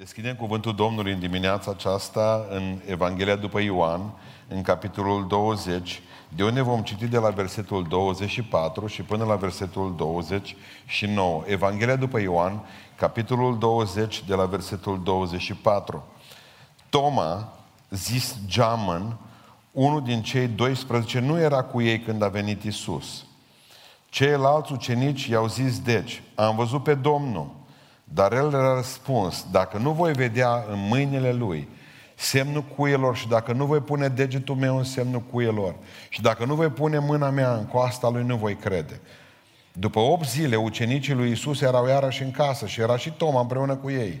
Deschidem cuvântul Domnului în dimineața aceasta în Evanghelia după Ioan, în capitolul 20, de unde vom citi de la versetul 24 și până la versetul 29. Evanghelia după Ioan, capitolul 20, de la versetul 24. Toma, zis Geamăn, unul din cei 12, nu era cu ei când a venit Isus. Ceilalți ucenici i-au zis, deci, am văzut pe Domnul. Dar el le-a răspuns, dacă nu voi vedea în mâinile lui semnul cuielor și dacă nu voi pune degetul meu în semnul cuielor și dacă nu voi pune mâna mea în coasta lui, nu voi crede. După 8 zile, ucenicii lui Isus erau iarăși în casă și era și Toma împreună cu ei.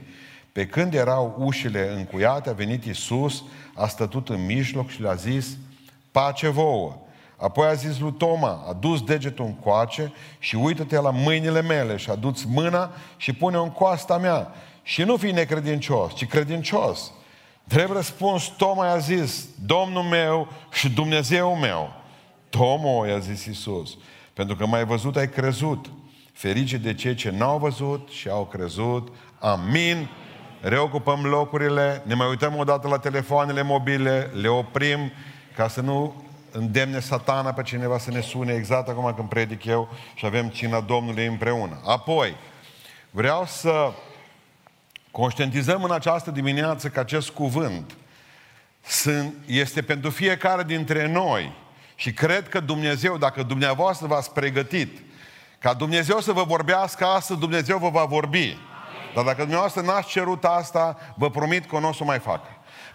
Pe când erau ușile încuiate, a venit Isus, a stătut în mijloc și le-a zis, pace vouă. Apoi a zis lui Toma, a dus degetul în coace și uită-te la mâinile mele și a dus mâna și pune-o în coasta mea. Și nu fi necredincios, ci credincios. Drept răspuns, Toma i-a zis, Domnul meu și Dumnezeu meu. Tomo, i-a zis Isus, pentru că mai văzut ai crezut. Ferice de cei ce n-au văzut și au crezut. Amin. Reocupăm locurile, ne mai uităm o dată la telefoanele mobile, le oprim ca să nu îndemne satana pe cineva să ne sune exact acum când predic eu și avem cina Domnului împreună. Apoi, vreau să conștientizăm în această dimineață că acest cuvânt este pentru fiecare dintre noi și cred că Dumnezeu, dacă dumneavoastră v-ați pregătit ca Dumnezeu să vă vorbească astăzi, Dumnezeu vă va vorbi. Dar dacă dumneavoastră n-ați cerut asta, vă promit că nu o să mai facă.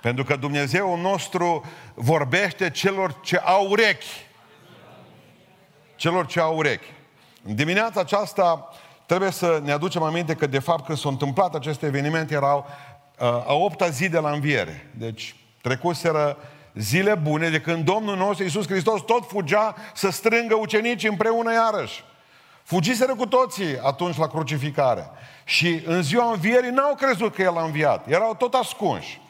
Pentru că Dumnezeu nostru vorbește celor ce au urechi. Celor ce au urechi. În dimineața aceasta trebuie să ne aducem aminte că de fapt când s-au întâmplat aceste evenimente erau uh, a opta zi de la înviere. Deci trecuseră zile bune de când Domnul nostru Iisus Hristos tot fugea să strângă ucenicii împreună iarăși. Fugiseră cu toții atunci la crucificare. Și în ziua învierii n-au crezut că El a înviat. Erau tot ascunși.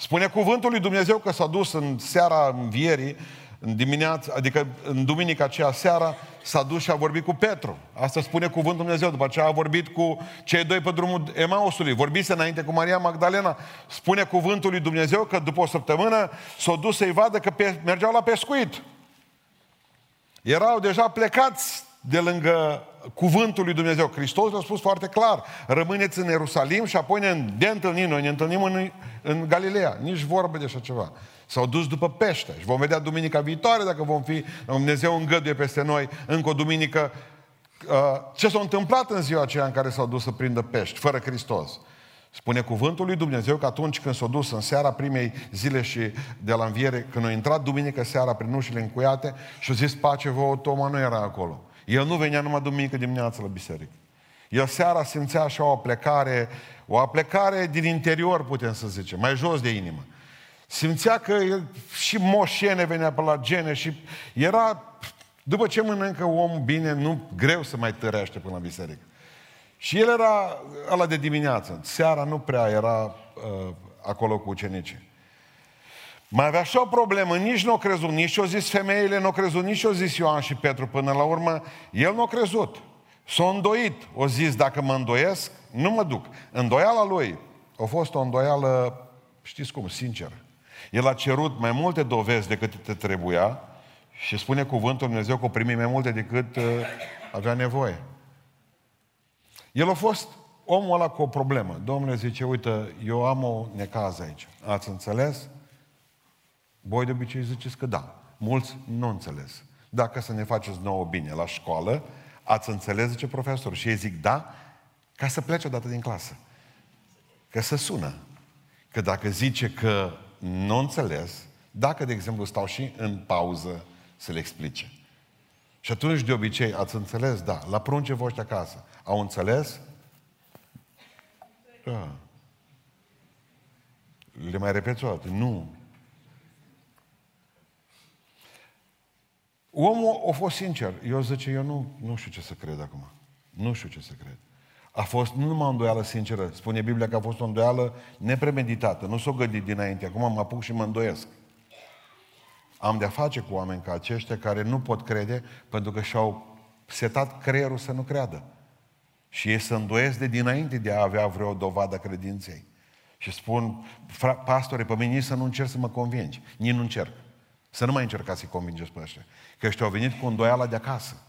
Spune cuvântul lui Dumnezeu că s-a dus în seara învierii, în dimineața, adică în duminica aceea seara, s-a dus și a vorbit cu Petru. Asta spune cuvântul Dumnezeu. După aceea a vorbit cu cei doi pe drumul Emausului. Vorbise înainte cu Maria Magdalena. Spune cuvântul lui Dumnezeu că după o săptămână s-a dus să-i vadă că pe, mergeau la pescuit. Erau deja plecați de lângă cuvântul lui Dumnezeu. Hristos a spus foarte clar, rămâneți în Ierusalim și apoi ne de întâlnim, noi ne întâlnim în, în Galileea. Nici vorbă de așa ceva. S-au dus după pește și vom vedea duminica viitoare dacă vom fi, Dumnezeu îngăduie peste noi încă o duminică uh, ce s-a întâmplat în ziua aceea în care s-au dus să prindă pești, fără Hristos. Spune cuvântul lui Dumnezeu că atunci când s-a dus în seara primei zile și de la înviere, când a intrat duminică seara prin ușile încuiate și a zis pace vouă, Toma nu era acolo. El nu venea numai duminică dimineață la biserică. El seara simțea așa o aplecare, o aplecare din interior, putem să zicem, mai jos de inimă. Simțea că el, și moșene venea pe la gene și era, după ce mănâncă om bine, nu greu să mai tărește până la biserică. Și el era ăla de dimineață. Seara nu prea era uh, acolo cu ucenicii. Mai avea și o problemă, nici nu o crezut, nici o zis femeile, nu o crezut, nici o zis Ioan și Petru până la urmă, el nu o crezut. S-a îndoit, o zis, dacă mă îndoiesc, nu mă duc. Îndoiala lui a fost o îndoială, știți cum, sinceră. El a cerut mai multe dovezi decât te trebuia și spune cuvântul Dumnezeu că o primi mai multe decât uh, avea nevoie. El a fost omul ăla cu o problemă. Domnule zice, uite, eu am o necază aici. Ați înțeles? Voi de obicei ziceți că da. Mulți nu înțeles. Dacă să ne faceți nouă bine la școală, ați înțeles, zice profesor. Și ei zic da, ca să plece odată din clasă. Că să sună. Că dacă zice că nu înțeles, dacă, de exemplu, stau și în pauză să le explice. Și atunci, de obicei, ați înțeles? Da. La prunce voștri acasă. Au înțeles? Da. Le mai repeți o dată. Nu. Omul a fost sincer. Eu zice, eu nu, nu știu ce să cred acum. Nu știu ce să cred. A fost nu numai o îndoială sinceră. Spune Biblia că a fost o îndoială nepremeditată. Nu s-o gândit dinainte. Acum mă apuc și mă îndoiesc. Am de-a face cu oameni ca aceștia care nu pot crede pentru că și-au setat creierul să nu creadă. Și ei se îndoiesc de dinainte de a avea vreo dovadă credinței. Și spun, fra- pastore, pe mine nici să nu încerc să mă convingi. Nici nu încerc. Să nu mai încercați să-i convingeți pe ăștia. Că ăștia au venit cu îndoiala de acasă.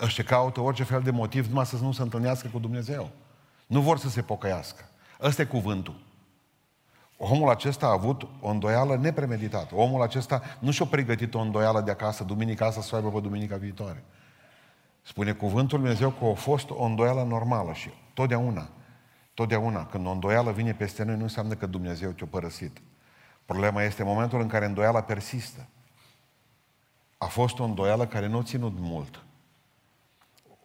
Ăștia caută orice fel de motiv numai să nu se întâlnească cu Dumnezeu. Nu vor să se pocăiască. Ăsta e cuvântul. Omul acesta a avut o îndoială nepremeditată. Omul acesta nu și-a pregătit o îndoială de acasă, duminica asta să o aibă pe duminica viitoare. Spune cuvântul Lui Dumnezeu că a fost o îndoială normală și totdeauna, totdeauna, când o îndoială vine peste noi, nu înseamnă că Dumnezeu te-a părăsit. Problema este momentul în care îndoiala persistă. A fost o îndoială care nu a ținut mult.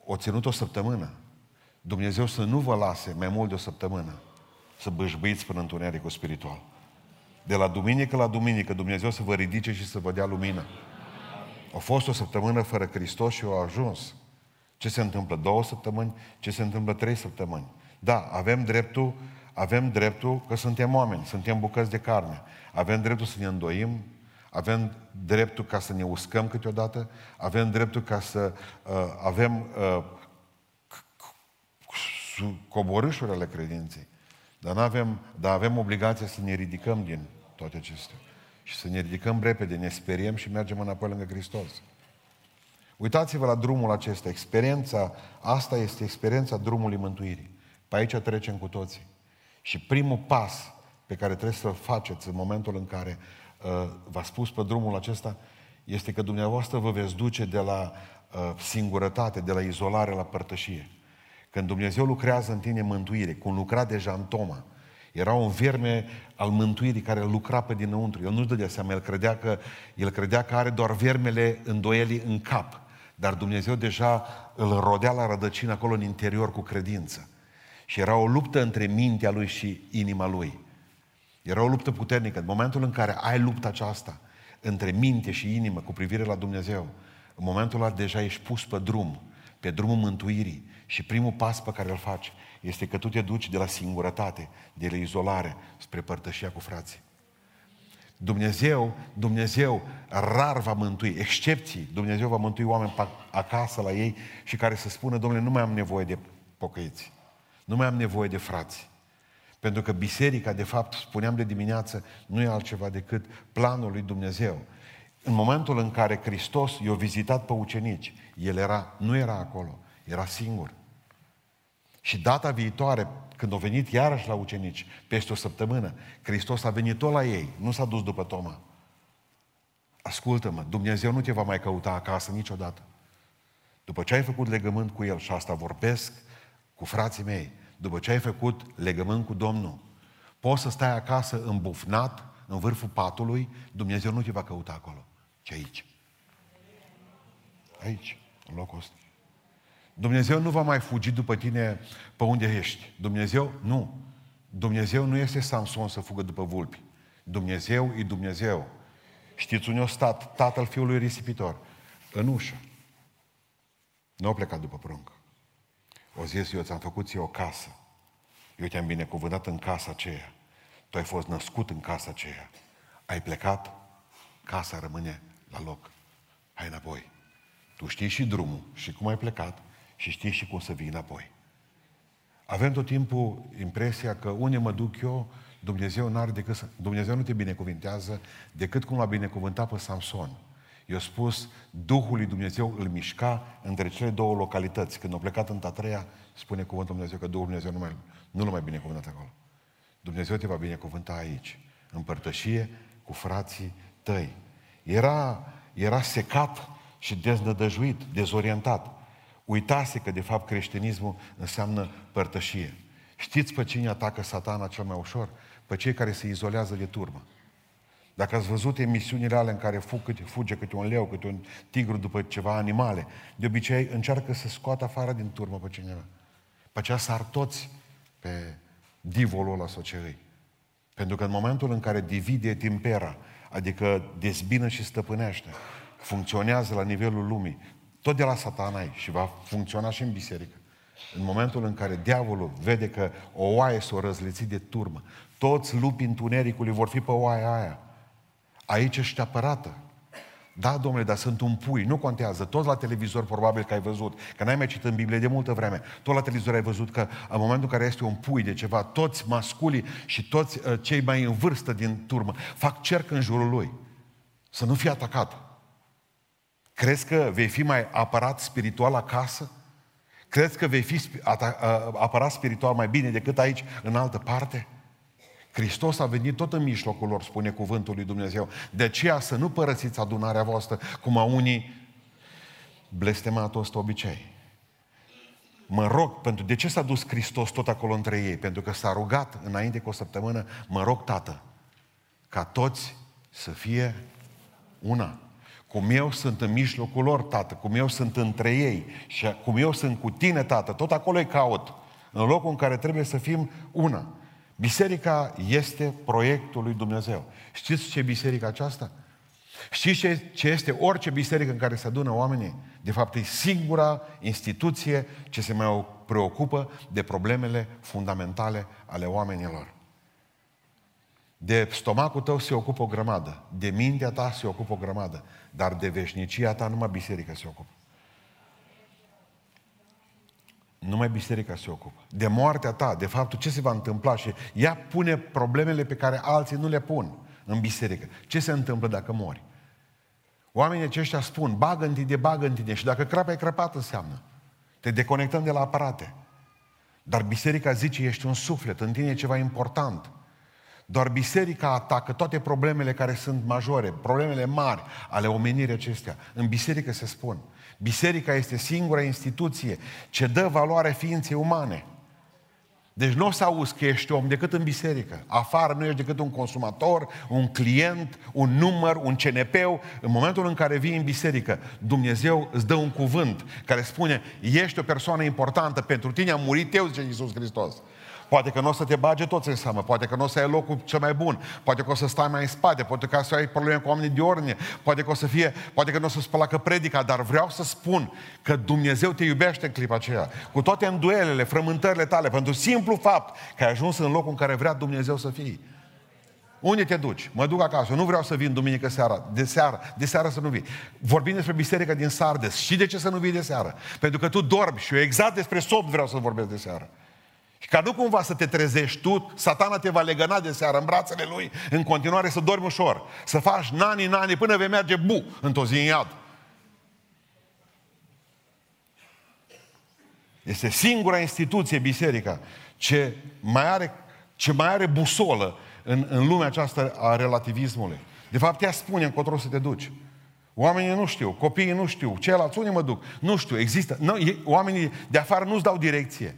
O ținut o săptămână. Dumnezeu să nu vă lase mai mult de o săptămână să bâșbâiți până întunericul spiritual. De la duminică la duminică Dumnezeu să vă ridice și să vă dea lumină. A fost o săptămână fără Hristos și a ajuns. Ce se întâmplă? Două săptămâni? Ce se întâmplă? Trei săptămâni? Da, avem dreptul, avem dreptul că suntem oameni, suntem bucăți de carne. Avem dreptul să ne îndoim, avem dreptul ca să ne uscăm câteodată, avem dreptul ca să uh, avem uh, coborâșuri ale credinței. Dar, avem, dar avem obligația să ne ridicăm din toate acestea. Și să ne ridicăm repede, ne speriem și mergem înapoi lângă Hristos. Uitați-vă la drumul acesta. Experiența asta este experiența drumului mântuirii. Pe aici trecem cu toții. Și primul pas pe care trebuie să-l faceți în momentul în care uh, v-a spus pe drumul acesta este că dumneavoastră vă veți duce de la uh, singurătate, de la izolare la părtășie. Când Dumnezeu lucrează în tine mântuire, cum lucra deja în Toma, era un verme al mântuirii care lucra pe dinăuntru. El nu-și dădea seama, el credea că, el credea că are doar vermele îndoielii în cap. Dar Dumnezeu deja îl rodea la rădăcină acolo în interior cu credință. Și era o luptă între mintea lui și inima lui. Era o luptă puternică. În momentul în care ai lupta aceasta între minte și inimă cu privire la Dumnezeu, în momentul ăla deja ești pus pe drum, pe drumul mântuirii. Și primul pas pe care îl faci este că tu te duci de la singurătate, de la izolare, spre părtășia cu frații. Dumnezeu, Dumnezeu rar va mântui, excepții, Dumnezeu va mântui oameni acasă la ei și care să spună, domnule, nu mai am nevoie de pocăiți, nu mai am nevoie de frați. Pentru că biserica, de fapt, spuneam de dimineață, nu e altceva decât planul lui Dumnezeu. În momentul în care Hristos i-a vizitat pe ucenici, el era, nu era acolo, era singur. Și data viitoare, când au venit iarăși la ucenici, peste o săptămână, Hristos a venit tot la ei, nu s-a dus după Toma. Ascultă-mă, Dumnezeu nu te va mai căuta acasă niciodată. După ce ai făcut legământ cu El, și asta vorbesc cu frații mei, după ce ai făcut legământ cu Domnul, poți să stai acasă îmbufnat, în vârful patului, Dumnezeu nu te va căuta acolo, ci aici. Aici, în locul ăsta. Dumnezeu nu va mai fugi după tine pe unde ești. Dumnezeu, nu. Dumnezeu nu este Samson să fugă după vulpi. Dumnezeu e Dumnezeu. Știți unde a stat tatăl fiului risipitor? În ușă. Nu a plecat după pruncă. O zis, eu ți-am făcut ție o casă. Eu te-am binecuvântat în casa aceea. Tu ai fost născut în casa aceea. Ai plecat, casa rămâne la loc. Hai înapoi. Tu știi și drumul și cum ai plecat și știi și cum să vii înapoi. Avem tot timpul impresia că unde mă duc eu, Dumnezeu, n-are decât să... Dumnezeu nu te binecuvintează decât cum l-a binecuvântat pe Samson. I-a spus, Duhul lui Dumnezeu îl mișca între cele două localități. Când a plecat în Tatreia, spune cuvântul Dumnezeu că Duhul Dumnezeu nu, mai, nu l-a mai binecuvântat acolo. Dumnezeu te va binecuvânta aici, în părtășie cu frații tăi. Era, era secat și deznădăjuit, dezorientat. Uitase că, de fapt, creștinismul înseamnă părtășie. Știți pe cine atacă satana cel mai ușor? Pe cei care se izolează de turmă. Dacă ați văzut emisiunile alea în care fug câte, fuge câte un leu, câte un tigru după ceva animale, de obicei încearcă să scoată afară din turmă pe cineva. Pe aceea sar toți pe divolul ăla sociei. Pentru că în momentul în care divide timpera, adică dezbină și stăpânește, funcționează la nivelul lumii, tot de la satana și va funcționa și în biserică. În momentul în care diavolul vede că o oaie s-o răzlițit de turmă, toți lupii întunericului vor fi pe oaia aia. Aici ești apărată. Da, domnule, dar sunt un pui, nu contează. Toți la televizor probabil că ai văzut, că n-ai mai citit în Biblie de multă vreme, tot la televizor ai văzut că în momentul în care este un pui de ceva, toți masculii și toți uh, cei mai în vârstă din turmă fac cerc în jurul lui. Să nu fie atacat. Crezi că vei fi mai apărat spiritual acasă? Crezi că vei fi apărat spiritual mai bine decât aici, în altă parte? Hristos a venit tot în mijlocul lor, spune cuvântul lui Dumnezeu. De aceea să nu părăsiți adunarea voastră, cum a unii blestemat ăsta obicei. Mă rog, pentru de ce s-a dus Hristos tot acolo între ei? Pentru că s-a rugat înainte cu o săptămână, mă rog, Tată, ca toți să fie una. Cum eu sunt în mijlocul lor, Tată, cum eu sunt între ei și cum eu sunt cu tine, Tată, tot acolo îi caut, în locul în care trebuie să fim una. Biserica este proiectul lui Dumnezeu. Știți ce biserică aceasta? Știți ce, ce este orice biserică în care se adună oamenii? De fapt, e singura instituție ce se mai preocupă de problemele fundamentale ale oamenilor. De stomacul tău se ocupă o grămadă, de mintea ta se ocupă o grămadă, dar de veșnicia ta numai biserica se ocupă. Numai biserica se ocupă. De moartea ta, de faptul ce se va întâmpla și ea pune problemele pe care alții nu le pun în biserică. Ce se întâmplă dacă mori? Oamenii aceștia spun, bagă în tine, bagă în tine și dacă crapa e crăpat înseamnă. Te deconectăm de la aparate. Dar biserica zice, ești un suflet, în tine e ceva important. Doar biserica atacă toate problemele care sunt majore, problemele mari ale omenirii acestea. În biserică se spun. Biserica este singura instituție ce dă valoare ființei umane. Deci nu o să auzi că ești om decât în biserică. Afară nu ești decât un consumator, un client, un număr, un CNP. În momentul în care vii în biserică, Dumnezeu îți dă un cuvânt care spune ești o persoană importantă, pentru tine a murit eu, zice Iisus Hristos. Poate că nu o să te bage toți în seamă, poate că nu o să ai locul cel mai bun, poate că o să stai mai în spate, poate că o să ai probleme cu oamenii de ordine, poate că o să fie, poate că nu o să-ți placă predica, dar vreau să spun că Dumnezeu te iubește în clipa aceea, cu toate înduelele, frământările tale, pentru simplu fapt că ai ajuns în locul în care vrea Dumnezeu să fii. Unde te duci? Mă duc acasă. Nu vreau să vin duminică seara. De seară, de seară să nu vii. Vorbim despre biserica din Sardes. Și de ce să nu vii de seară? Pentru că tu dormi și eu exact despre somn vreau să vorbesc de seară. Și ca nu cumva să te trezești tu, satana te va legăna de seară în brațele lui, în continuare să dormi ușor, să faci nani, nani, până vei merge bu într-o zi în iad. Este singura instituție, biserica, ce mai are, ce mai are busolă în, în lumea aceasta a relativismului. De fapt, ea spune încotro să te duci. Oamenii nu știu, copiii nu știu, ceilalți unde mă duc? Nu știu, există. Nu, oamenii de afară nu-ți dau direcție.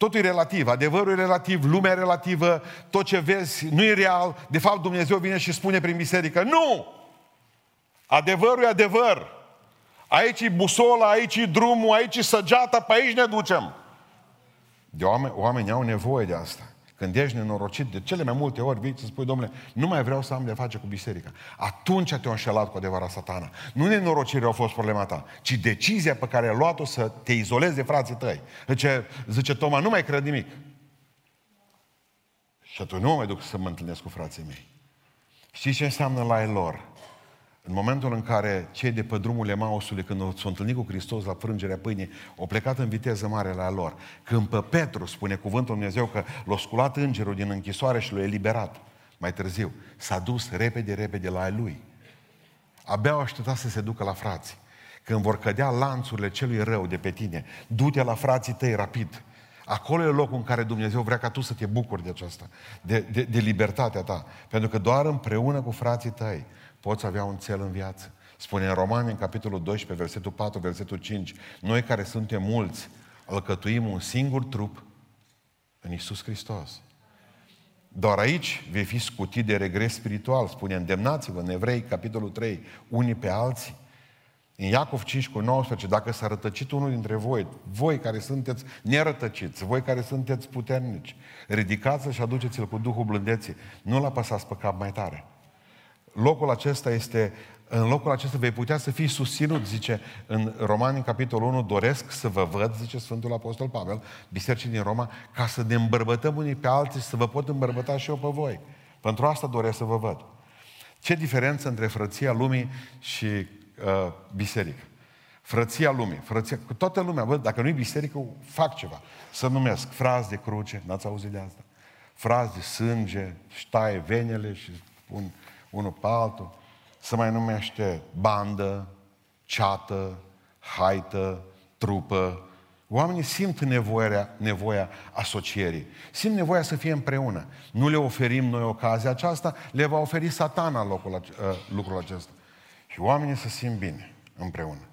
Totul e relativ, adevărul e relativ, lumea e relativă, tot ce vezi nu e real. De fapt, Dumnezeu vine și spune prin biserică, nu! Adevărul e adevăr. Aici e busola, aici e drumul, aici e săgeata, pe aici ne ducem. De oameni, oamenii au nevoie de asta. Când ești nenorocit, de cele mai multe ori vii să spui, domnule, nu mai vreau să am de face cu biserica. Atunci te-a înșelat cu adevărat satana. Nu nenorocirea a fost problema ta, ci decizia pe care ai luat-o să te izolezi de frații tăi. Zice, zice Toma, nu mai cred nimic. Și atunci nu mă mai duc să mă întâlnesc cu frații mei. Știți ce înseamnă la lor? În momentul în care cei de pe drumul Emausului, când s-au întâlnit cu Hristos la frângerea pâinii, au plecat în viteză mare la lor. Când pe Petru, spune cuvântul Dumnezeu, că l-a sculat îngerul din închisoare și l-a eliberat mai târziu, s-a dus repede, repede la lui. Abia au așteptat să se ducă la frați. Când vor cădea lanțurile celui rău de pe tine, du-te la frații tăi rapid. Acolo e locul în care Dumnezeu vrea ca tu să te bucuri de aceasta, de, de, de libertatea ta. Pentru că doar împreună cu frații tăi poți avea un cel în viață. Spune în Romani, în capitolul 12, versetul 4, versetul 5, noi care suntem mulți, alcătuim un singur trup în Isus Hristos. Doar aici vei fi scutit de regres spiritual. Spune, îndemnați-vă în Evrei, capitolul 3, unii pe alții. În Iacov 5 cu 19, dacă s-a rătăcit unul dintre voi, voi care sunteți nerătăciți, voi care sunteți puternici, ridicați-l și aduceți-l cu Duhul blândeții. Nu-l apăsați pe cap mai tare locul acesta este, în locul acesta vei putea să fii susținut, zice în Romani, în capitolul 1, doresc să vă văd, zice Sfântul Apostol Pavel, bisericii din Roma, ca să ne îmbărbătăm unii pe alții, să vă pot îmbărbăta și eu pe voi. Pentru asta doresc să vă văd. Ce diferență între frăția lumii și uh, biserică? Frăția lumii, frăția, cu toată lumea, bă, dacă nu-i biserică, fac ceva. Să numesc fraz de cruce, n-ați auzit de asta? Fraz de sânge, și ștaie venele și pun unul pe altul. Să mai numește bandă, ceată, haită, trupă. Oamenii simt nevoia, nevoia asocierii. Simt nevoia să fie împreună. Nu le oferim noi ocazia aceasta, le va oferi satana locul, uh, lucrul acesta. Și oamenii să simt bine împreună.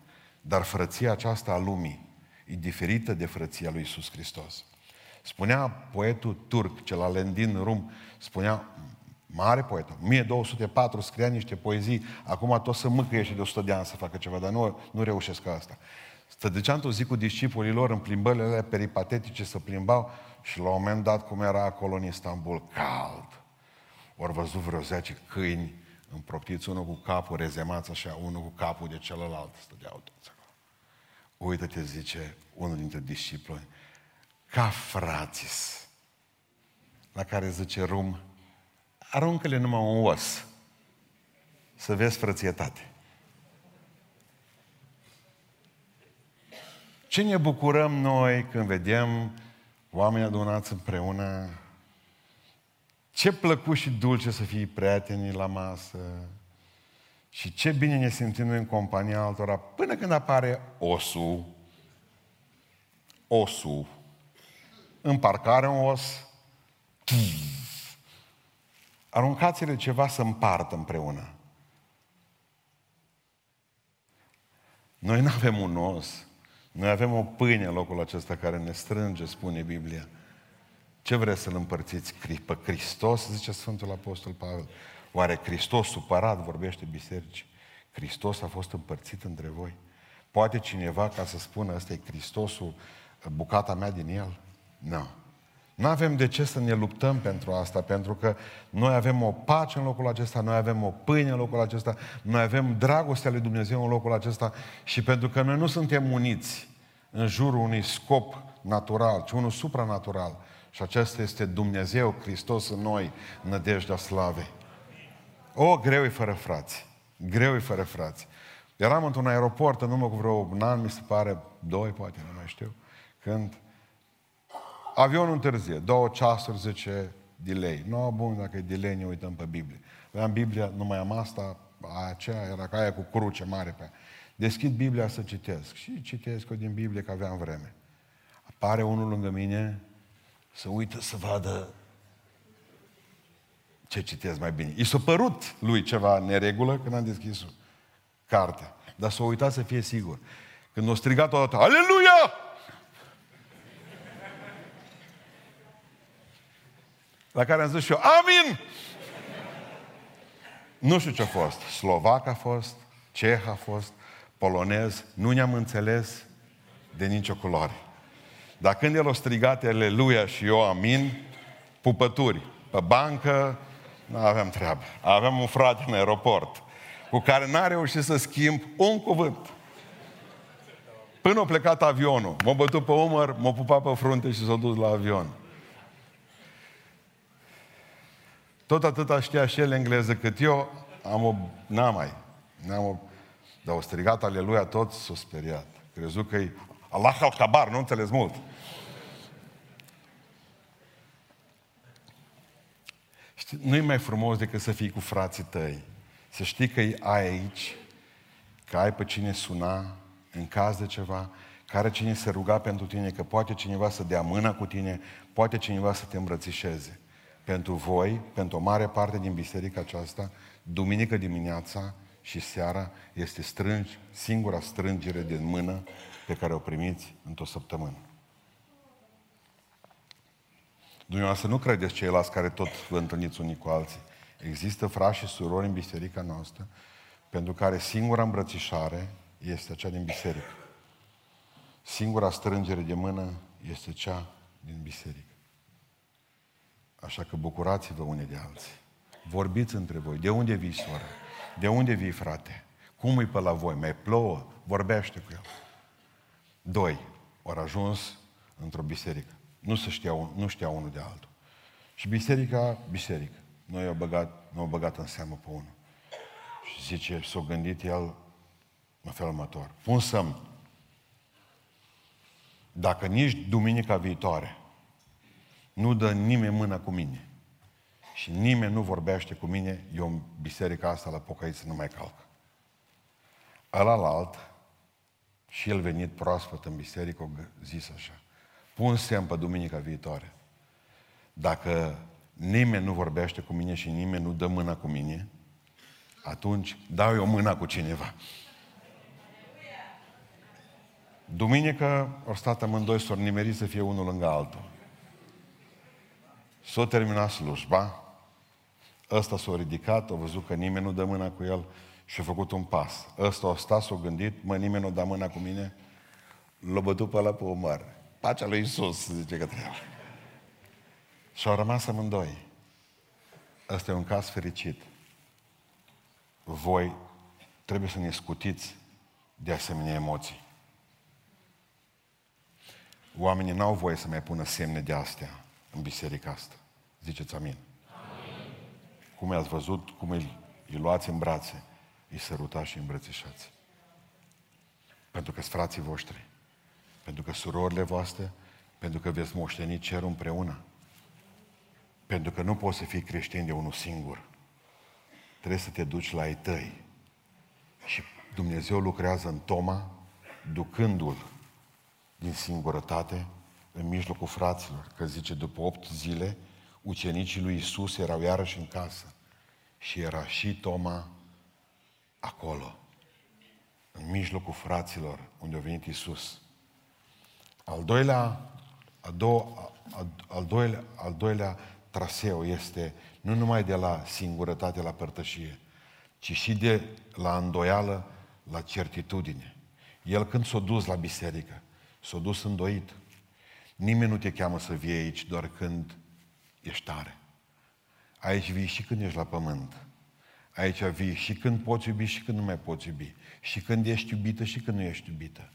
Dar frăția aceasta a lumii e diferită de frăția lui Iisus Hristos. Spunea poetul turc, cel Lendin Rum, spunea, mare poet, 1204 scria niște poezii, acum tot să mâcăie și de 100 de ani să facă ceva, dar nu, nu reușesc asta. Stădecea într-o zi cu discipolii lor în plimbările peripatetice să plimbau și la un moment dat, cum era acolo în Istanbul, cald. Ori văzut vreo 10 câini împroptiți, unul cu capul rezemați așa, unul cu capul de celălalt, stădeau toți acolo. Uită-te, zice unul dintre discipli, ca frațis, la care zice rum, aruncă-le numai un os, să vezi frățietate. Ce ne bucurăm noi când vedem oameni adunați împreună? Ce plăcut și dulce să fii prietenii la masă. Și ce bine ne simțim noi în compania altora până când apare osul. Osul. În parcare un os. Aruncați-le ceva să împartă împreună. Noi nu avem un os. Noi avem o pâine în locul acesta care ne strânge, spune Biblia. Ce vreți să-L împărțiți pe Hristos, zice Sfântul Apostol Pavel. Oare Hristos supărat vorbește biserici? Hristos a fost împărțit între voi? Poate cineva ca să spună ăsta e Hristosul, bucata mea din el? Nu. Nu avem de ce să ne luptăm pentru asta, pentru că noi avem o pace în locul acesta, noi avem o pâine în locul acesta, noi avem dragostea lui Dumnezeu în locul acesta și pentru că noi nu suntem uniți în jurul unui scop natural, ci unul supranatural. Și acesta este Dumnezeu, Hristos în noi, nădejdea slavei. O, greu e fără frați. Greu e fără frați. Eram într-un aeroport în urmă cu vreo un an, mi se pare, doi poate, nu mai știu, când avionul întârzie, două ceasuri, zice delay. Nu, no, bun, dacă e delay, ne uităm pe Biblie. Aveam Biblia, nu mai am asta, aceea era ca aia cu cruce mare pe aia. Deschid Biblia să citesc. Și citesc o din Biblie, că aveam vreme. Apare unul lângă mine, să uită să vadă ce citesc mai bine. I s-a părut lui ceva neregulă când am deschis cartea. Dar s-a uitat să fie sigur. Când a strigat odată, Aleluia! La care am zis și eu, Amin! Nu știu ce a fost. Slovac a fost, ceh a fost, polonez, nu ne-am înțeles de nicio culoare. Dar când el a strigat Aleluia și eu Amin, pupături. Pe bancă, nu aveam treabă. Aveam un frate în aeroport cu care n-a reușit să schimb un cuvânt. Până a plecat avionul, m-a bătut pe umăr, m-a pupat pe frunte și s-a dus la avion. Tot atâta știa și el engleză cât eu, am o... n-am mai. N-am o... Dar o strigat aleluia, tot s-a speriat. Crezut că e Allah al kabar, nu înțeles mult. Știi, nu-i mai frumos decât să fii cu frații tăi. Să știi că ai aici, că ai pe cine suna în caz de ceva, care cine se ruga pentru tine, că poate cineva să dea mâna cu tine, poate cineva să te îmbrățișeze. Pentru voi, pentru o mare parte din biserica aceasta, duminică dimineața și seara este strângi, singura strângere din mână pe care o primiți într-o săptămână. Dumneavoastră nu credeți ceilalți care tot vă întâlniți unii cu alții. Există frați și surori în biserica noastră pentru care singura îmbrățișare este cea din biserică. Singura strângere de mână este cea din biserică. Așa că bucurați-vă unii de alții. Vorbiți între voi. De unde vii, soră? De unde vii, frate? Cum e pe la voi? Mai plouă? Vorbește cu el. Doi. Ori ajuns într-o biserică. Nu, se știa, nu știa unul de altul. Și biserica, biserică. Noi au băgat, nu au băgat în seamă pe unul. Și zice, s-a gândit el în felul următor. Pun semn. Dacă nici duminica viitoare nu dă nimeni mâna cu mine și nimeni nu vorbește cu mine, eu în biserica asta la pocăiță nu mai calc. Ăla la alt, și el venit proaspăt în biserică, o zis așa, pun semn pe duminica viitoare. Dacă nimeni nu vorbește cu mine și nimeni nu dă mâna cu mine, atunci dau eu mâna cu cineva. Duminică au stat amândoi, s-au nimerit să fie unul lângă altul. S-a terminat slujba, ăsta s-a ridicat, a văzut că nimeni nu dă mâna cu el și a făcut un pas. Ăsta a stat, s-a gândit, mă, nimeni nu dă mâna cu mine, l-a bătut pe ăla pe umăr. Pacea lui Iisus, zice către el. Și au rămas amândoi. Ăsta e un caz fericit. Voi trebuie să ne scutiți de asemenea emoții. Oamenii n-au voie să mai pună semne de astea în biserica asta. Ziceți amin. amin. Cum i-ați văzut, cum îi, îi luați în brațe, îi sărutați și îmbrățișați. Pentru că sunt frații voștri. Pentru că surorile voastre, pentru că veți moșteni cerul împreună. Pentru că nu poți să fii creștin de unul singur. Trebuie să te duci la ei tăi. Și Dumnezeu lucrează în Toma, ducându-l din singurătate în mijlocul fraților. Că zice, după opt zile, ucenicii lui Isus erau iarăși în casă. Și era și Toma acolo, în mijlocul fraților, unde a venit Isus. Al doilea, al, do, al, al, doilea, al doilea traseu este nu numai de la singurătate la părtășie, ci și de la îndoială la certitudine. El când s-a dus la biserică, s-a dus îndoit. Nimeni nu te cheamă să vii aici doar când ești tare. Aici vii și când ești la pământ. Aici vii și când poți iubi și când nu mai poți iubi. Și când ești iubită și când nu ești iubită.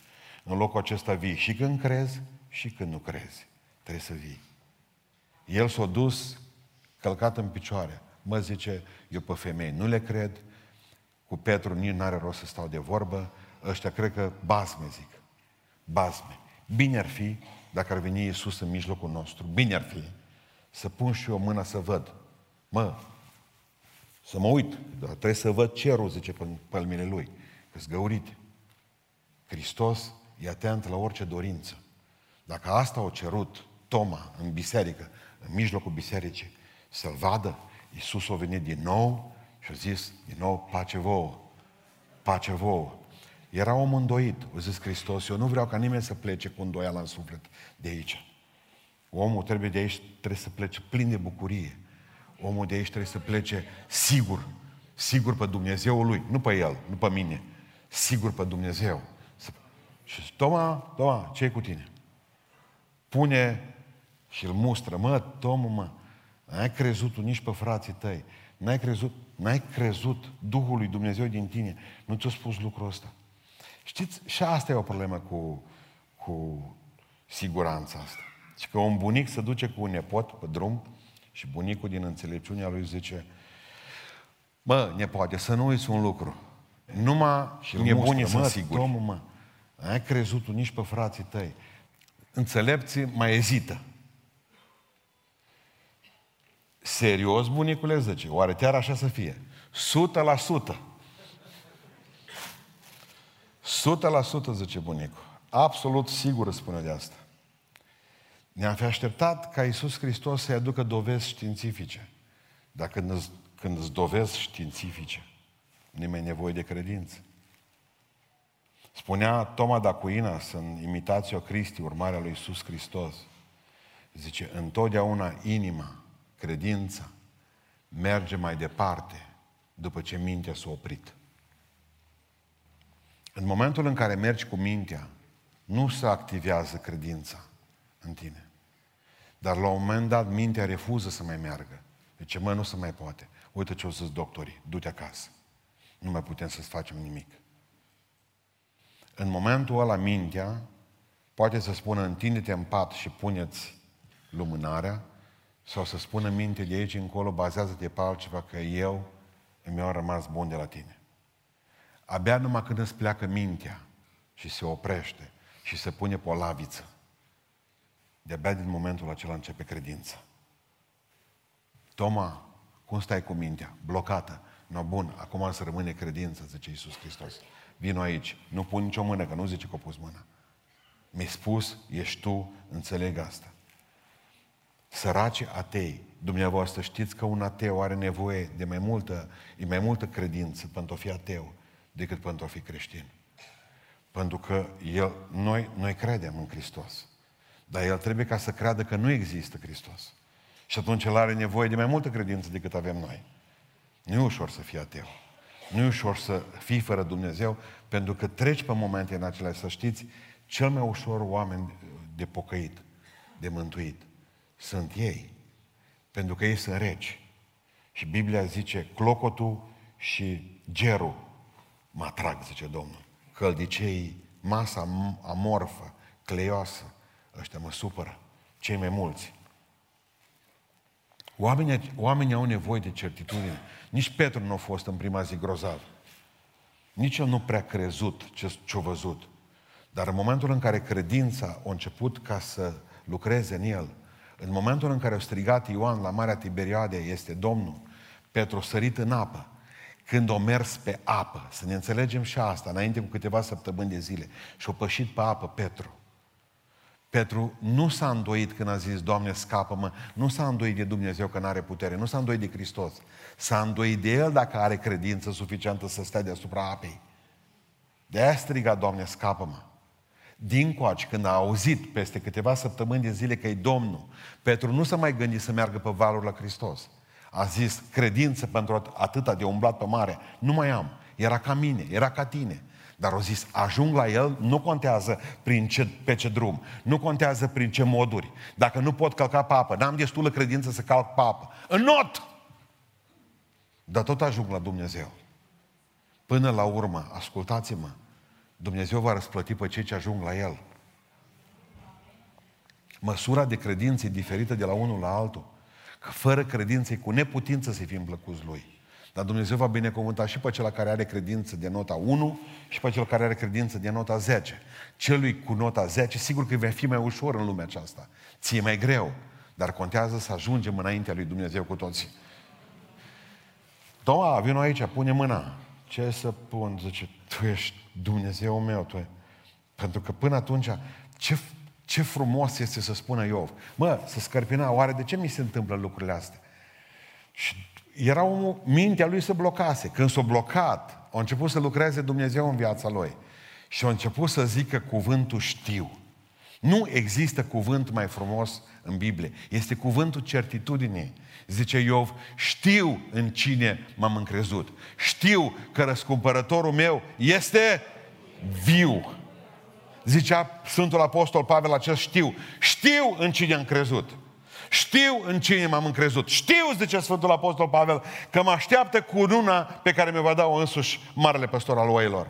În locul acesta vii și când crezi și când nu crezi. Trebuie să vii. El s-a dus călcat în picioare. Mă zice, eu pe femei nu le cred, cu Petru nici n-are rost să stau de vorbă, ăștia cred că bazme, zic. Bazme. Bine ar fi dacă ar veni Iisus în mijlocul nostru, bine ar fi să pun și eu mâna să văd. Mă, să mă uit, dar trebuie să văd cerul, zice pe pălmile lui, că găurite. Hristos e atent la orice dorință. Dacă asta o cerut Toma în biserică, în mijlocul bisericii, să-l vadă, Iisus a venit din nou și a zis din nou, pace vouă, pace vouă. Era om îndoit, a zis Hristos, eu nu vreau ca nimeni să plece cu îndoială în suflet de aici. Omul trebuie de aici, trebuie să plece plin de bucurie. Omul de aici trebuie să plece sigur, sigur pe Dumnezeul lui, nu pe el, nu pe mine, sigur pe Dumnezeu. Și Toma, Toma, ce cu tine? Pune și îl mustră, mă, Toma, mă, n-ai crezut nici pe frații tăi, n-ai crezut, n-ai crezut Duhul lui Dumnezeu din tine, nu ți-a spus lucrul ăsta. Știți, și asta e o problemă cu, cu siguranța asta. Și că un bunic se duce cu un nepot pe drum și bunicul din înțelepciunea lui zice Mă, nepoate, să nu uiți un lucru. Numai și nebunii sunt siguri. Domnul, mă, ai crezut nici pe frații tăi. Înțelepții mai ezită. Serios, bunicule, zice, oare chiar așa să fie? Sută la sută. Sută la sută, zice bunicul. Absolut sigur spune de asta. Ne-am fi așteptat ca Iisus Hristos să-i aducă dovezi științifice. Dar când îți, când îți dovezi științifice, nu mai nevoie de credință. Spunea Toma d'Aquinas în imitația Cristi, urmarea lui Iisus Hristos, zice, întotdeauna inima, credința, merge mai departe după ce mintea s-a oprit. În momentul în care mergi cu mintea, nu se activează credința în tine. Dar la un moment dat mintea refuză să mai meargă. Deci, mă, nu se mai poate. Uite ce o zis doctorii, du-te acasă. Nu mai putem să-ți facem nimic. În momentul ăla mintea poate să spună întinde-te în pat și puneți lumânarea sau să spună minte de aici încolo, bazează-te pe altceva că eu mi-au rămas bun de la tine. Abia numai când îți pleacă mintea și se oprește și se pune pe o laviță, de-abia din momentul acela începe credința. Toma, cum stai cu mintea? Blocată. No, bun, acum să rămâne credință, zice Iisus Hristos. Vino aici, nu pun nicio mână, că nu zice că o pus mâna. Mi-ai spus, ești tu, înțeleg asta. Săraci atei, dumneavoastră știți că un ateu are nevoie de mai multă, de mai multă credință pentru a fi ateu decât pentru a fi creștin. Pentru că el, noi, noi credem în Hristos. Dar el trebuie ca să creadă că nu există Hristos. Și atunci el are nevoie de mai multă credință decât avem noi. Nu e ușor să fii ateu. Nu e ușor să fii fără Dumnezeu, pentru că treci pe momente în acelea, să știți, cel mai ușor oameni de pocăit, de mântuit, sunt ei. Pentru că ei sunt reci. Și Biblia zice, clocotul și gerul mă atrag, zice Domnul. Căldicei, masa amorfă, cleioasă, ăștia mă supără. Cei mai mulți. Oamenii, oamenii au nevoie de certitudine. Nici Petru nu a fost în prima zi grozav. Nici el nu prea crezut ce, ce-a văzut. Dar în momentul în care credința a început ca să lucreze în el, în momentul în care a strigat Ioan la Marea Tiberiade, este Domnul, Petru a sărit în apă. Când o mers pe apă, să ne înțelegem și asta, înainte cu câteva săptămâni de zile, și a pășit pe apă Petru. Petru nu s-a îndoit când a zis, Doamne, scapă-mă, nu s-a îndoit de Dumnezeu că nu are putere, nu s-a îndoit de Hristos. S-a îndoit de El dacă are credință suficientă să stea deasupra apei. De aia striga, Doamne, scapă-mă. Din coaci, când a auzit peste câteva săptămâni de zile că e Domnul, Petru nu s-a mai gândit să meargă pe valul la Hristos. A zis, credință pentru atâta de umblat pe mare, nu mai am. Era ca mine, era ca tine. Dar au zis, ajung la el, nu contează prin ce, pe ce drum, nu contează prin ce moduri. Dacă nu pot călca pe apă, n-am destulă credință să calc pe apă. În not! Dar tot ajung la Dumnezeu. Până la urmă, ascultați-mă, Dumnezeu va răsplăti pe cei ce ajung la El. Măsura de credință e diferită de la unul la altul. Că fără credință e cu neputință să fim plăcuți Lui. Dar Dumnezeu va binecuvânta și pe cel care are credință de nota 1 și pe cel care are credință de nota 10. Celui cu nota 10, sigur că va fi mai ușor în lumea aceasta. Ție mai greu, dar contează să ajungem înaintea lui Dumnezeu cu toții. Toma, vin aici, pune mâna. Ce să pun? Zice, tu ești Dumnezeu meu. Tu Pentru că până atunci, ce, ce frumos este să spună Iov. Mă, să scărpina, oare de ce mi se întâmplă lucrurile astea? Și era omul, mintea lui se blocase. Când s-a blocat, a început să lucreze Dumnezeu în viața lui. Și a început să zică cuvântul știu. Nu există cuvânt mai frumos în Biblie. Este cuvântul certitudinii. Zice Iov, știu în cine m-am încrezut. Știu că răscumpărătorul meu este viu. Zicea Sfântul Apostol Pavel acest știu. Știu în cine am crezut. Știu în cine m-am încrezut. Știu, zice Sfântul Apostol Pavel, că mă așteaptă cu luna pe care mi-o va da însuși Marele Păstor al oilor.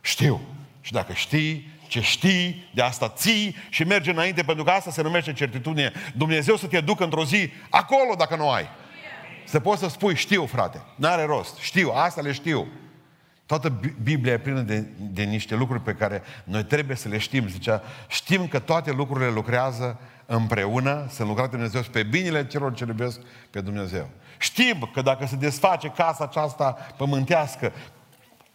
Știu. Și dacă știi ce știi, de asta ții și mergi înainte, pentru că asta se numește certitudine. Dumnezeu să te ducă într-o zi acolo dacă nu ai. Să poți să spui, știu, frate, n-are rost, știu, asta le știu. Toată Biblia e plină de, de niște lucruri pe care noi trebuie să le știm. Zicea, știm că toate lucrurile lucrează împreună, sunt lucrate Dumnezeu pe binele celor ce iubesc pe Dumnezeu. Știm că dacă se desface casa aceasta pământească,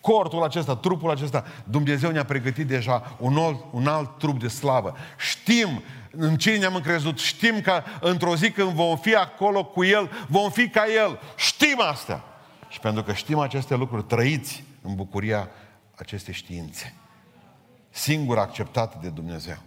cortul acesta, trupul acesta, Dumnezeu ne-a pregătit deja un alt, un alt trup de slavă. Știm în cine ne-am încrezut, știm că într-o zi când vom fi acolo cu El, vom fi ca El. Știm asta. Și pentru că știm aceste lucruri, trăiți în bucuria acestei științe. Singur acceptat de Dumnezeu.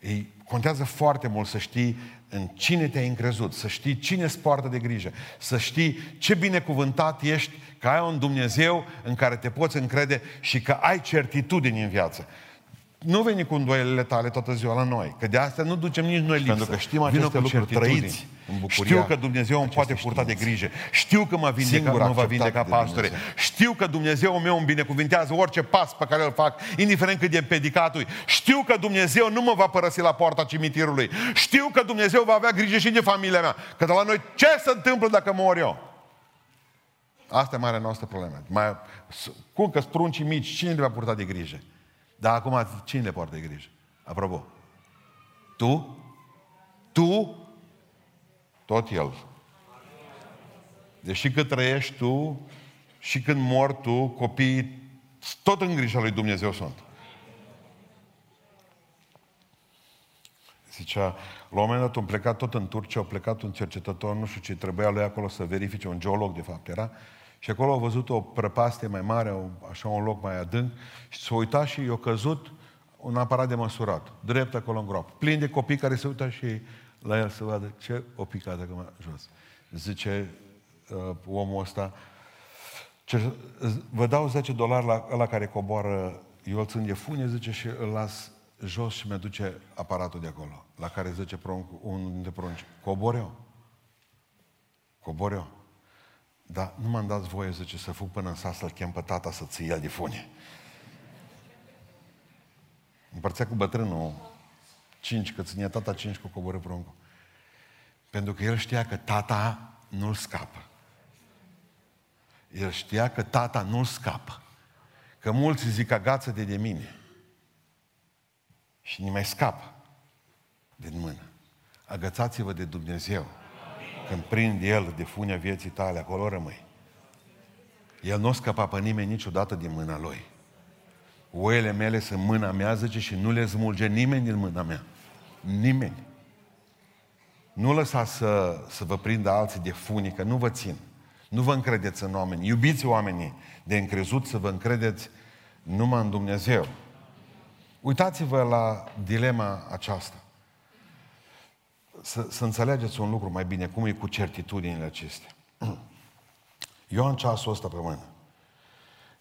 Ei, contează foarte mult să știi în cine te-ai încrezut, să știi cine îți poartă de grijă, să știi ce binecuvântat ești că ai un Dumnezeu în care te poți încrede și că ai certitudini în viață nu veni cu îndoielile tale toată ziua la noi, că de asta nu ducem nici noi lipsă. Pentru că știm aceste lucruri trăiți în bucuria Știu că Dumnezeu îmi poate purta de grijă. Știu că mă vindecă, nu va vindeca pastore. Știu că Dumnezeu meu îmi binecuvintează orice pas pe care îl fac, indiferent cât de împedicatul Știu că Dumnezeu nu mă va părăsi la poarta cimitirului. Știu că Dumnezeu va avea grijă și de familia mea. Că de la noi ce se întâmplă dacă mor eu? Asta e marea noastră problemă. Mai, cum că spruncii mici, cine le va purta de grijă? Dar acum cine le poartă de grijă? Apropo. Tu? Tu? Tot El. Deși că trăiești tu și când mor tu, copiii tot în grija lui Dumnezeu sunt. Zicea, la un moment dat am plecat tot în Turcia, a plecat un cercetător, nu știu ce trebuia lui acolo să verifice, un geolog de fapt era, și acolo a văzut o prăpastie mai mare, așa un loc mai adânc, și s-a uitat și i-a căzut un aparat de măsurat, drept acolo în groapă, plin de copii care se uită și la el să vadă ce o picat acum jos. Zice uh, omul ăsta, ce, vă dau 10 dolari la la care coboară, eu îl țin de funie, zice, și îl las jos și mi duce aparatul de acolo, la care zice prunc, un dintre prunci, cobor eu. Cobor eu. Dar nu m-am dat voie, zice, să fug până în sat să-l chem pe tata să ții el de funie. Împărțea cu bătrânul cinci, că ținea tata cinci cu coboră pruncul. Pentru că el știa că tata nu-l scapă. El știa că tata nu-l scapă. Că mulți zic agață-te de mine. Și nu mai scapă din mână. Agățați-vă de Dumnezeu. Când prind El de funia vieții tale, acolo rămâi. El nu scăpa pe nimeni niciodată din mâna Lui. Oile mele sunt mâna mea, zice, și nu le smulge nimeni din mâna mea. Nimeni. Nu lăsa să, să vă prindă alții de funii, că nu vă țin. Nu vă încredeți în oameni. Iubiți oamenii de încrezut să vă încredeți numai în Dumnezeu. Uitați-vă la dilema aceasta. Să, să înțelegeți un lucru mai bine, cum e cu certitudinile acestea. Eu am ceasul ăsta pe mână.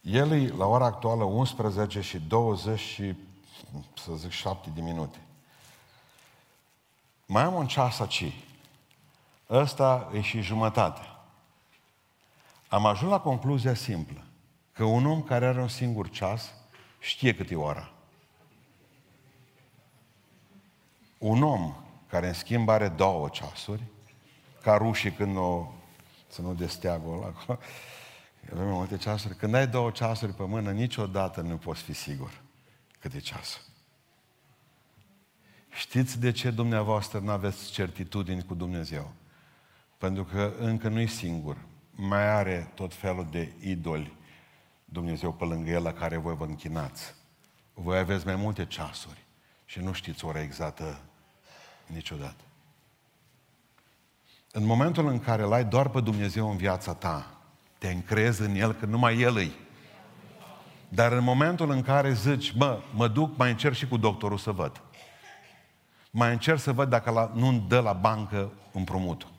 El e la ora actuală 11 și 20 și, să zic, 7 de minute. Mai am un ceas aici. Ăsta e și jumătate. Am ajuns la concluzia simplă că un om care are un singur ceas știe cât e ora. Un om care în schimb are două ceasuri, ca rușii când o, să nu desteagă ăla acolo, avem multe ceasuri. Când ai două ceasuri pe mână, niciodată nu poți fi sigur cât e ceasul. Știți de ce dumneavoastră nu aveți certitudini cu Dumnezeu? Pentru că încă nu-i singur. Mai are tot felul de idoli Dumnezeu pe lângă El la care voi vă închinați. Voi aveți mai multe ceasuri și nu știți ora exactă niciodată. În momentul în care îl ai doar pe Dumnezeu în viața ta, te încrezi în El că numai El îi. Dar în momentul în care zici, mă, mă duc, mai încerc și cu doctorul să văd. Mai încerc să văd dacă la, nu dă la bancă împrumutul.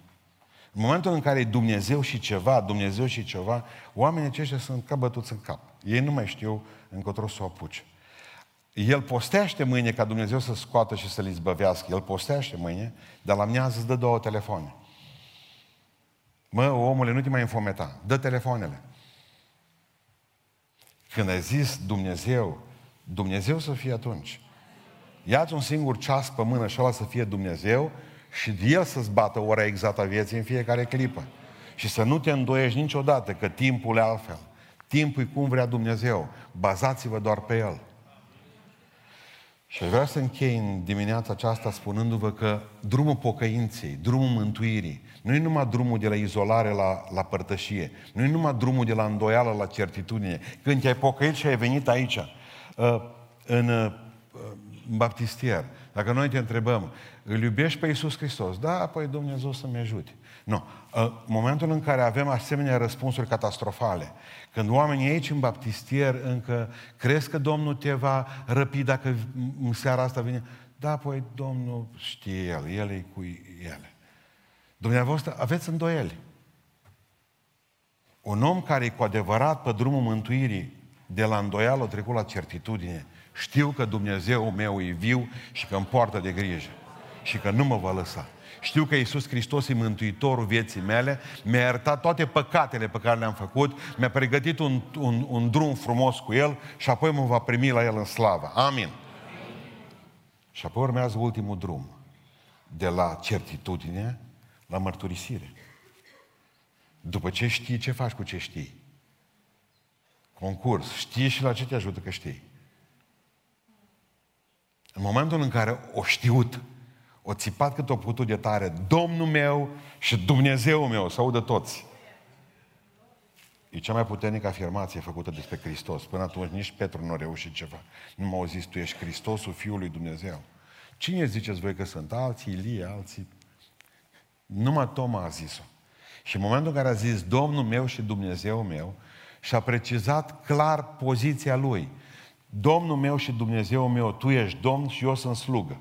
În momentul în care e Dumnezeu și ceva, Dumnezeu și ceva, oamenii aceștia sunt ca bătuți în cap. Ei nu mai știu încotro să o apuce. El postește mâine ca Dumnezeu să scoată și să-l izbăvească. El postește mâine, dar la mine îți dă două telefoane. Mă, omule, nu te mai infometa. Dă telefoanele. Când ai zis Dumnezeu, Dumnezeu să fie atunci. Ia-ți un singur ceas pe mână și ăla să fie Dumnezeu și El să-ți bată ora exactă a vieții în fiecare clipă. Și să nu te îndoiești niciodată că timpul e altfel. Timpul e cum vrea Dumnezeu. Bazați-vă doar pe El. Și vreau să închei în dimineața aceasta spunându-vă că drumul pocăinței, drumul mântuirii, nu e numai drumul de la izolare la, la părtășie, nu e numai drumul de la îndoială la certitudine. Când te-ai pocăit și ai venit aici, uh, în, uh, în baptistier, dacă noi te întrebăm, îl iubești pe Iisus Hristos? Da, apoi Dumnezeu să-mi ajute. Nu. În momentul în care avem asemenea răspunsuri catastrofale, când oamenii aici în baptistier încă crezi că Domnul te va răpi dacă în seara asta vine, da, apoi Domnul știe El, El e cu ele. Dumneavoastră aveți îndoieli. Un om care e cu adevărat pe drumul mântuirii, de la îndoială trecut la certitudine, știu că Dumnezeu meu e viu și că îmi poartă de grijă și că nu mă va lăsa. Știu că Iisus Hristos e Mântuitorul vieții mele, mi-a iertat toate păcatele pe care le-am făcut, mi-a pregătit un, un, un drum frumos cu El și apoi mă va primi la El în slavă. Amin. Amin. Și apoi urmează ultimul drum. De la certitudine la mărturisire. După ce știi, ce faci cu ce știi? Concurs. Știi și la ce te ajută că știi. În momentul în care o știut, o țipat cât o putut de tare, Domnul meu și Dumnezeu meu, să audă toți. E cea mai puternică afirmație făcută despre Hristos. Până atunci nici Petru nu a reușit ceva. Nu m-au zis, tu ești Hristosul Fiului Dumnezeu. Cine ziceți voi că sunt? Alții, Ilie, alții. Numai Toma a zis-o. Și în momentul în care a zis Domnul meu și Dumnezeu meu, și-a precizat clar poziția lui. Domnul meu și Dumnezeu meu, Tu ești Domn și eu sunt slugă.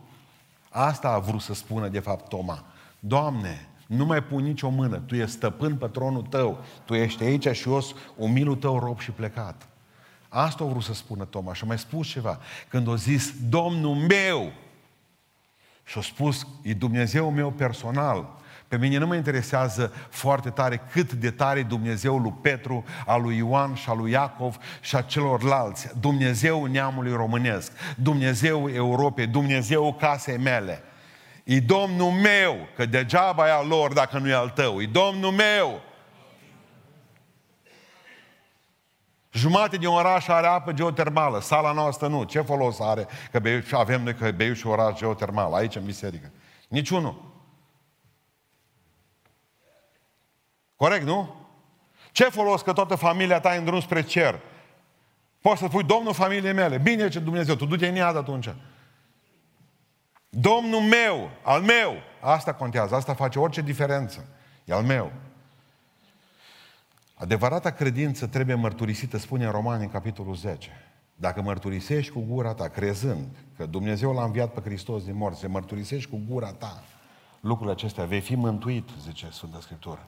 Asta a vrut să spună de fapt Toma. Doamne, nu mai pun nicio mână, Tu ești stăpân pe tronul Tău, Tu ești aici și eu sunt umilul Tău rob și plecat. Asta a vrut să spună Toma și a mai spus ceva. Când a zis, Domnul meu, și a spus, e Dumnezeu meu personal, pe mine nu mă interesează foarte tare cât de tare e Dumnezeu lui Petru, al lui Ioan și al lui Iacov și a celorlalți. Dumnezeu neamului românesc, Dumnezeu Europei, Dumnezeu casei mele. E Domnul meu, că degeaba e al lor dacă nu e al tău. E Domnul meu. Jumate din oraș are apă geotermală, sala noastră nu. Ce folos are că avem noi că Beiuș și oraș geotermal, aici în biserică? Niciunul. Corect, nu? Ce folos că toată familia ta e în drum spre cer? Poți să spui, Domnul familiei mele, bine ce Dumnezeu, tu du-te în iad atunci. Domnul meu, al meu, asta contează, asta face orice diferență. E al meu. Adevărata credință trebuie mărturisită, spune în Romani, în capitolul 10. Dacă mărturisești cu gura ta, crezând că Dumnezeu l-a înviat pe Hristos din morți, se mărturisești cu gura ta lucrurile acestea, vei fi mântuit, zice Sfânta Scriptură.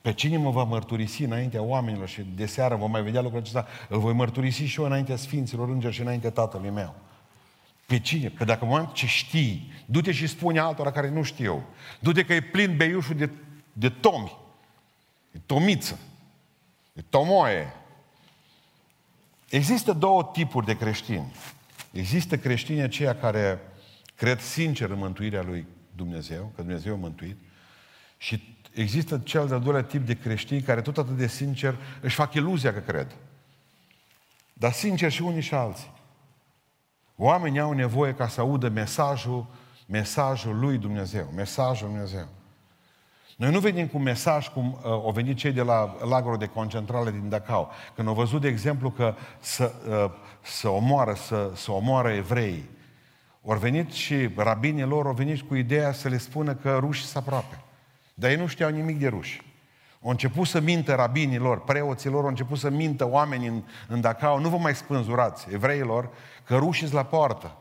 Pe cine mă va mărturisi înaintea oamenilor și de seară vom mai vedea lucrul acesta, îl voi mărturisi și eu înaintea Sfinților Îngeri și înaintea Tatălui meu. Pe cine? Pe dacă în momentul ce știi, du-te și spune altora care nu știu. Du-te că e plin beiușul de, de tomi. E tomiță. E tomoie. Există două tipuri de creștini. Există creștini aceia care cred sincer în mântuirea lui Dumnezeu, că Dumnezeu a mântuit, și există cel de-al doilea tip de creștini care tot atât de sincer își fac iluzia că cred. Dar sincer și unii și alții. Oamenii au nevoie ca să audă mesajul, mesajul lui Dumnezeu, mesajul lui Dumnezeu. Noi nu venim cu mesaj cum uh, au venit cei de la lagărul de concentrare din Dachau. Când au văzut, de exemplu, că să, uh, să omoară, să, să omoară evrei. Au venit și rabinii lor au venit cu ideea să le spună că rușii sunt aproape. Dar ei nu știau nimic de ruși. Au început să mintă rabinilor, preoților, au început să mintă oamenii în, în Dachau, nu vă mai spânzurați, evreilor, că rușii la poartă.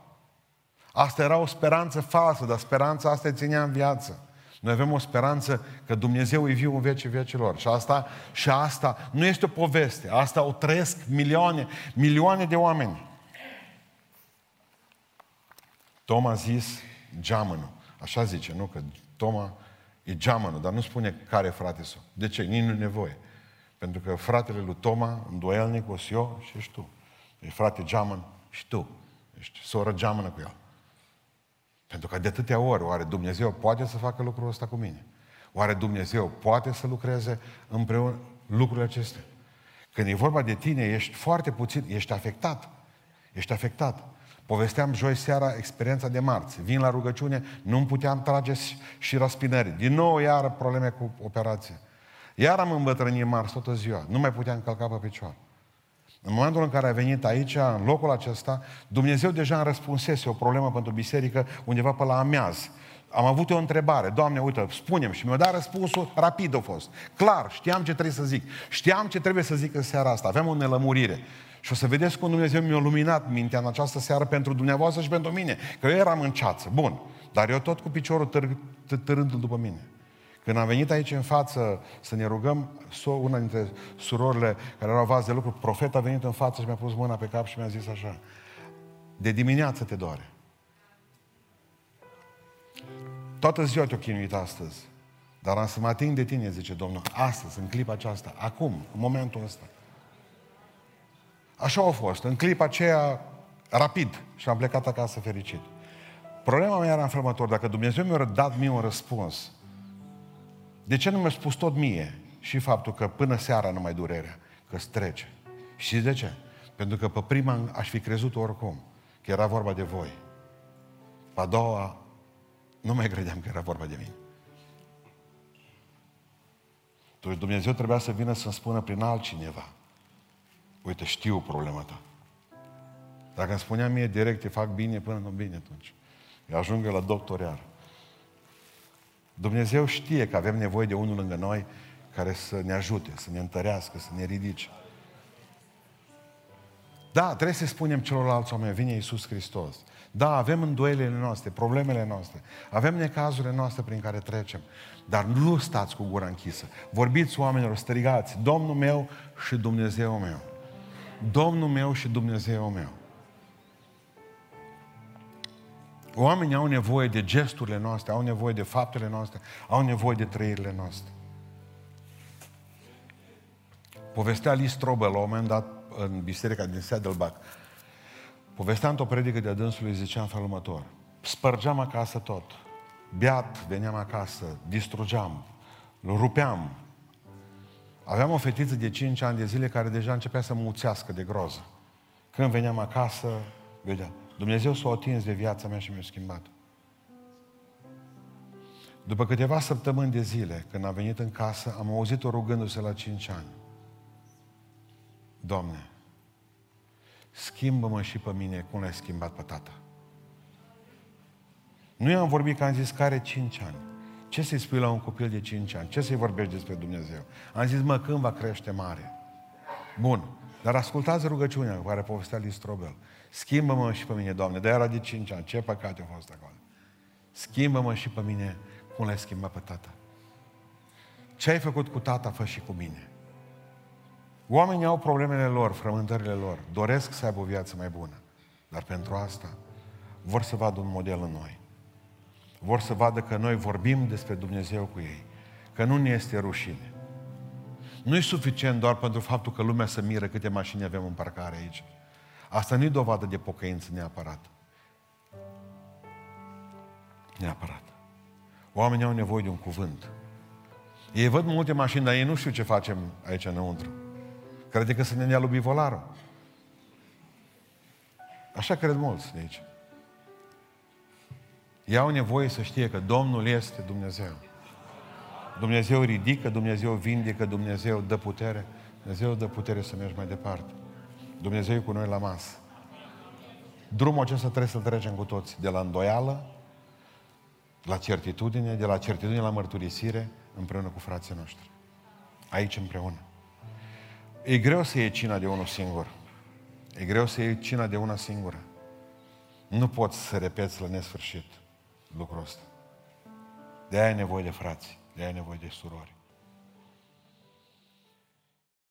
Asta era o speranță falsă, dar speranța asta îi ținea în viață. Noi avem o speranță că Dumnezeu e viu în vecii vecilor. Și asta, și asta nu este o poveste. Asta o trăiesc milioane, milioane de oameni. Toma a zis geamănul. Așa zice, nu? Că Toma E geamănul, dar nu spune care frate sunt. De ce? Nici nu nevoie. Pentru că fratele lui Toma, îndoielnic, o eu și ești tu. E frate geamăn și tu. Ești soră geamănă cu el. Pentru că de atâtea ori, oare Dumnezeu poate să facă lucrul ăsta cu mine? Oare Dumnezeu poate să lucreze împreună lucrurile acestea? Când e vorba de tine, ești foarte puțin, ești afectat. Ești afectat. Povesteam joi seara experiența de marți. Vin la rugăciune, nu puteam trage și raspinări. Din nou, iar probleme cu operație. Iar am îmbătrânit marți toată ziua. Nu mai puteam călca pe picioare. În momentul în care a venit aici, în locul acesta, Dumnezeu deja îmi răspunsese o problemă pentru biserică undeva pe la amiaz. Am avut o întrebare. Doamne, uite, spunem și mi-a dat răspunsul, rapid a fost. Clar, știam ce trebuie să zic. Știam ce trebuie să zic în seara asta. Aveam o nelămurire. Și o să vedeți cum Dumnezeu mi-a luminat mintea în această seară pentru dumneavoastră și pentru mine. Că eu eram în ceață, bun. Dar eu tot cu piciorul târ- târându-l după mine. Când am venit aici în față să ne rugăm, una dintre surorile care erau vaz de lucru, profet a venit în față și mi-a pus mâna pe cap și mi-a zis așa, de dimineață te doare. Toată ziua te-o chinuit astăzi. Dar am să mă ating de tine, zice Domnul, astăzi, în clipa aceasta, acum, în momentul ăsta. Așa a fost. În clipa aceea, rapid, și am plecat acasă fericit. Problema mea era în felul următor. Dacă Dumnezeu mi-a dat mie un răspuns, de ce nu mi-a spus tot mie? și faptul că până seara nu mai durerea, că trece. Și de ce? Pentru că pe prima aș fi crezut oricum că era vorba de voi. Pe a doua nu mai credeam că era vorba de mine. Deci Dumnezeu trebuia să vină să-mi spună prin altcineva. Uite, știu problema ta. Dacă îmi spunea mie direct, te fac bine până nu bine atunci. Eu ajung la doctor iar. Dumnezeu știe că avem nevoie de unul lângă noi care să ne ajute, să ne întărească, să ne ridice. Da, trebuie să spunem celorlalți oameni, vine Iisus Hristos. Da, avem îndoielile noastre, problemele noastre, avem necazurile noastre prin care trecem, dar nu stați cu gura închisă. Vorbiți oamenilor, strigați, Domnul meu și Dumnezeu meu. Domnul meu și Dumnezeu meu. Oamenii au nevoie de gesturile noastre, au nevoie de faptele noastre, au nevoie de trăirile noastre. Povestea Lee Strobel la un moment dat în biserica din Saddleback. Povestea într-o predică de-a dânsului, zicea în felul următor. Spărgeam acasă tot. Beat, veneam acasă, distrugeam, rupeam. Aveam o fetiță de 5 ani de zile care deja începea să muțească de groză. Când veneam acasă, vedea, Dumnezeu s-a atins de viața mea și mi-a schimbat. După câteva săptămâni de zile, când am venit în casă, am auzit-o rugându-se la 5 ani. Doamne, schimbă-mă și pe mine cum l-ai schimbat pe tata. Nu i-am vorbit că am zis că are 5 ani. Ce să-i spui la un copil de 5 ani? Ce să-i vorbești despre Dumnezeu? Am zis, mă, când va crește mare? Bun. Dar ascultați rugăciunea cu care povestea lui Strobel. Schimbă-mă și pe mine, Doamne. De era de 5 ani. Ce păcate a fost acolo. Schimbă-mă și pe mine cum l-ai schimbat pe tata. Ce ai făcut cu tata, fă și cu mine. Oamenii au problemele lor, frământările lor. Doresc să aibă o viață mai bună. Dar pentru asta vor să vadă un model în noi. Vor să vadă că noi vorbim despre Dumnezeu cu ei. Că nu ne este rușine. Nu e suficient doar pentru faptul că lumea să miră câte mașini avem în parcare aici. Asta nu e dovadă de pocăință neapărat. Neapărat. Oamenii au nevoie de un cuvânt. Ei văd multe mașini, dar ei nu știu ce facem aici înăuntru. Crede că să ne ia lui bivolarul. Așa cred mulți de aici. Ei au nevoie să știe că Domnul este Dumnezeu. Dumnezeu ridică, Dumnezeu vindecă, Dumnezeu dă putere. Dumnezeu dă putere să mergi mai departe. Dumnezeu e cu noi la masă. Drumul acesta trebuie să trecem cu toți. De la îndoială, la certitudine, de la certitudine la mărturisire, împreună cu frații noștri. Aici împreună. E greu să iei cina de unul singur. E greu să iei cina de una singură. Nu poți să repeți la nesfârșit lucrul ăsta. De aia ai nevoie de frați, de aia ai nevoie de surori.